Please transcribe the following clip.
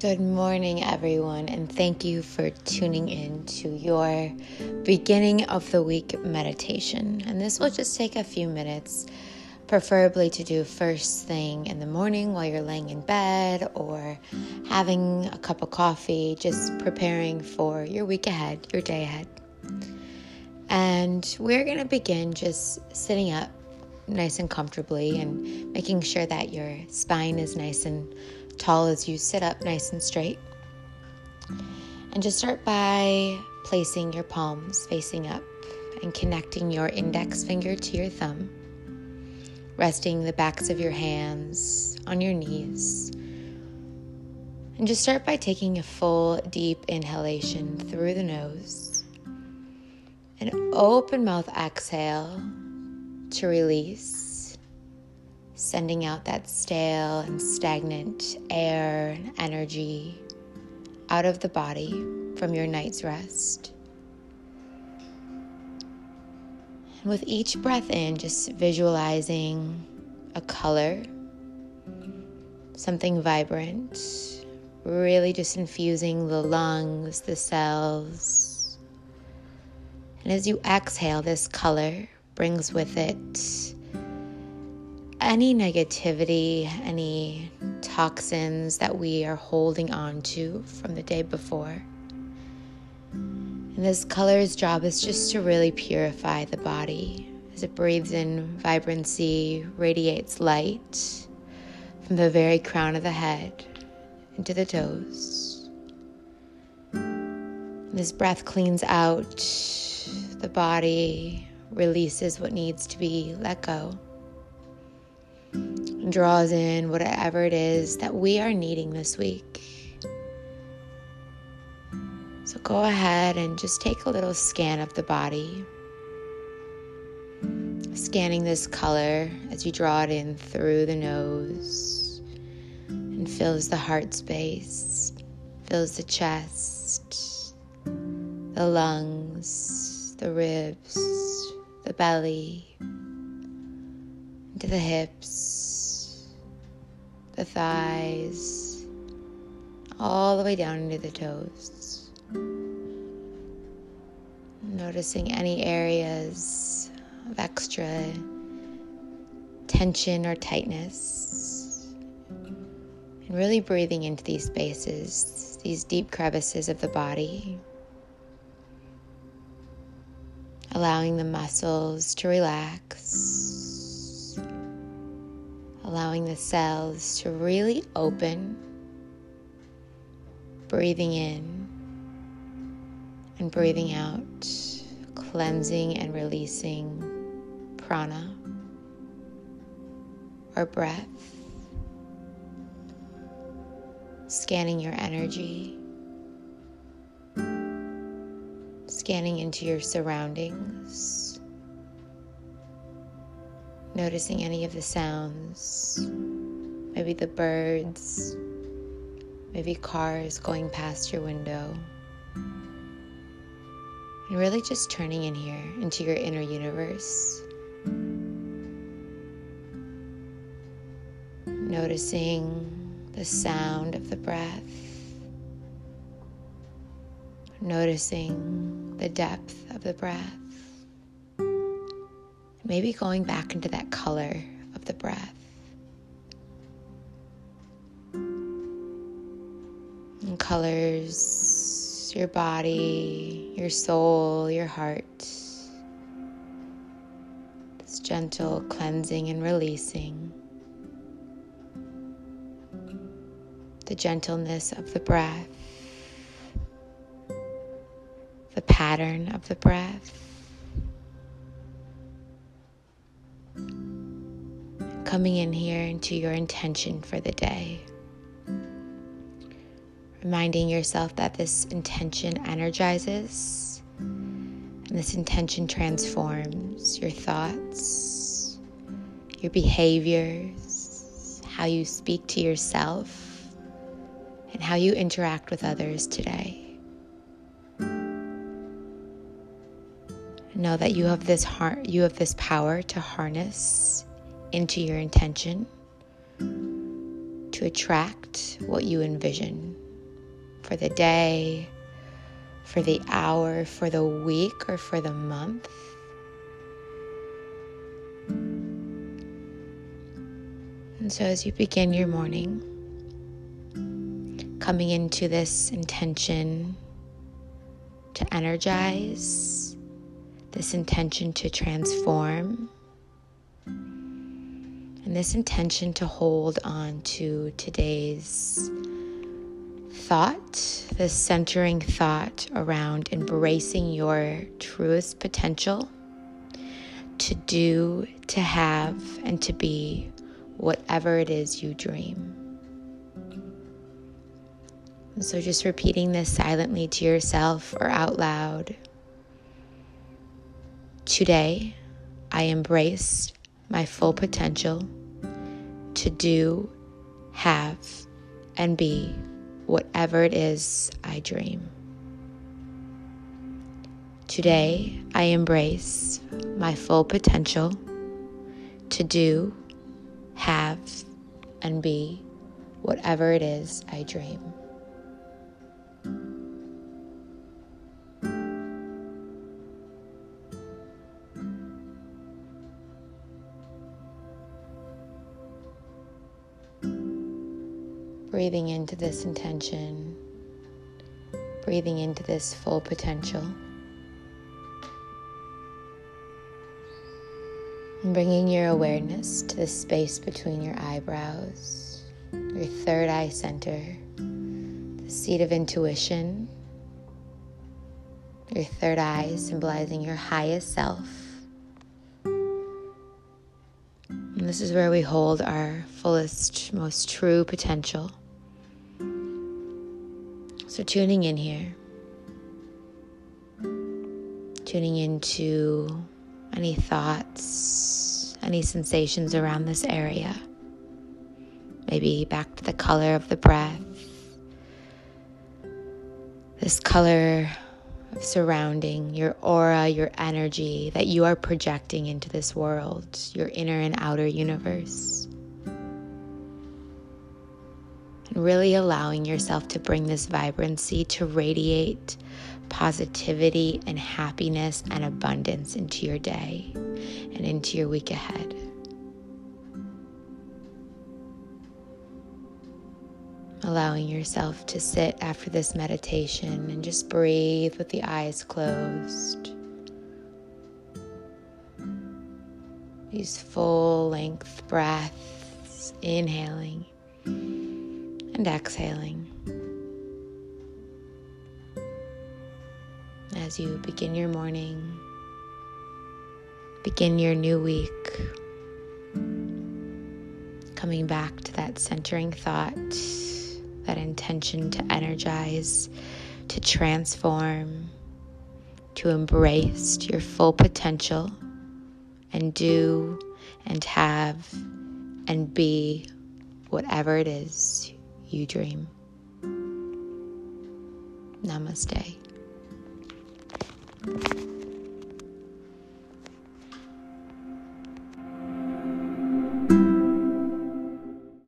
Good morning, everyone, and thank you for tuning in to your beginning of the week meditation. And this will just take a few minutes, preferably to do first thing in the morning while you're laying in bed or having a cup of coffee, just preparing for your week ahead, your day ahead. And we're going to begin just sitting up nice and comfortably and making sure that your spine is nice and tall as you sit up nice and straight. And just start by placing your palms facing up and connecting your index finger to your thumb, resting the backs of your hands on your knees. And just start by taking a full deep inhalation through the nose. An open mouth exhale to release sending out that stale and stagnant air and energy out of the body from your night's rest. And with each breath in, just visualizing a color, something vibrant, really just infusing the lungs, the cells. And as you exhale, this color brings with it any negativity, any toxins that we are holding on to from the day before. And this color's job is just to really purify the body as it breathes in vibrancy, radiates light from the very crown of the head into the toes. This breath cleans out the body, releases what needs to be let go draws in whatever it is that we are needing this week. So go ahead and just take a little scan of the body. Scanning this color as you draw it in through the nose and fills the heart space, fills the chest, the lungs, the ribs, the belly, into the hips the thighs, all the way down into the toes. Noticing any areas of extra tension or tightness. And really breathing into these spaces, these deep crevices of the body. Allowing the muscles to relax allowing the cells to really open, breathing in and breathing out, cleansing and releasing prana or breath, scanning your energy. Scanning into your surroundings noticing any of the sounds, maybe the birds, maybe cars going past your window. And really just turning in here into your inner universe. Noticing the sound of the breath. Noticing the depth of the breath. Maybe going back into that color of the breath. And colors your body, your soul, your heart. This gentle cleansing and releasing. The gentleness of the breath, the pattern of the breath. Coming in here into your intention for the day. Reminding yourself that this intention energizes and this intention transforms your thoughts, your behaviors, how you speak to yourself, and how you interact with others today. Know that you have this heart, you have this power to harness into your intention to attract what you envision. for the day, for the hour, for the week, or for the month. And so, as you begin your morning, coming into this intention to energize, this intention to transform, and this intention to hold on to today's thought, this centering thought around embracing your truest potential to do, to have, and to be whatever it is you dream. So just repeating this silently to yourself or out loud. Today, I embrace my full potential to do, have, and be whatever it is I dream. Today, I embrace my full potential to do, have, and be whatever it is I dream. Breathing into this intention, breathing into this full potential. And bringing your awareness to the space between your eyebrows, your third eye center, the seat of intuition, your third eye symbolizing your highest self. And this is where we hold our fullest, most true potential. So, tuning in here, tuning into any thoughts, any sensations around this area. Maybe back to the color of the breath, this color of surrounding your aura, your energy that you are projecting into this world, your inner and outer universe really allowing yourself to bring this vibrancy to radiate positivity and happiness and abundance into your day and into your week ahead. Allowing yourself to sit after this meditation and just breathe with the eyes closed. These full length breaths, inhaling and exhaling. As you begin your morning, begin your new week, coming back to that centering thought, that intention to energize, to transform, to embrace your full potential and do and have and be whatever it is you dream. Namaste.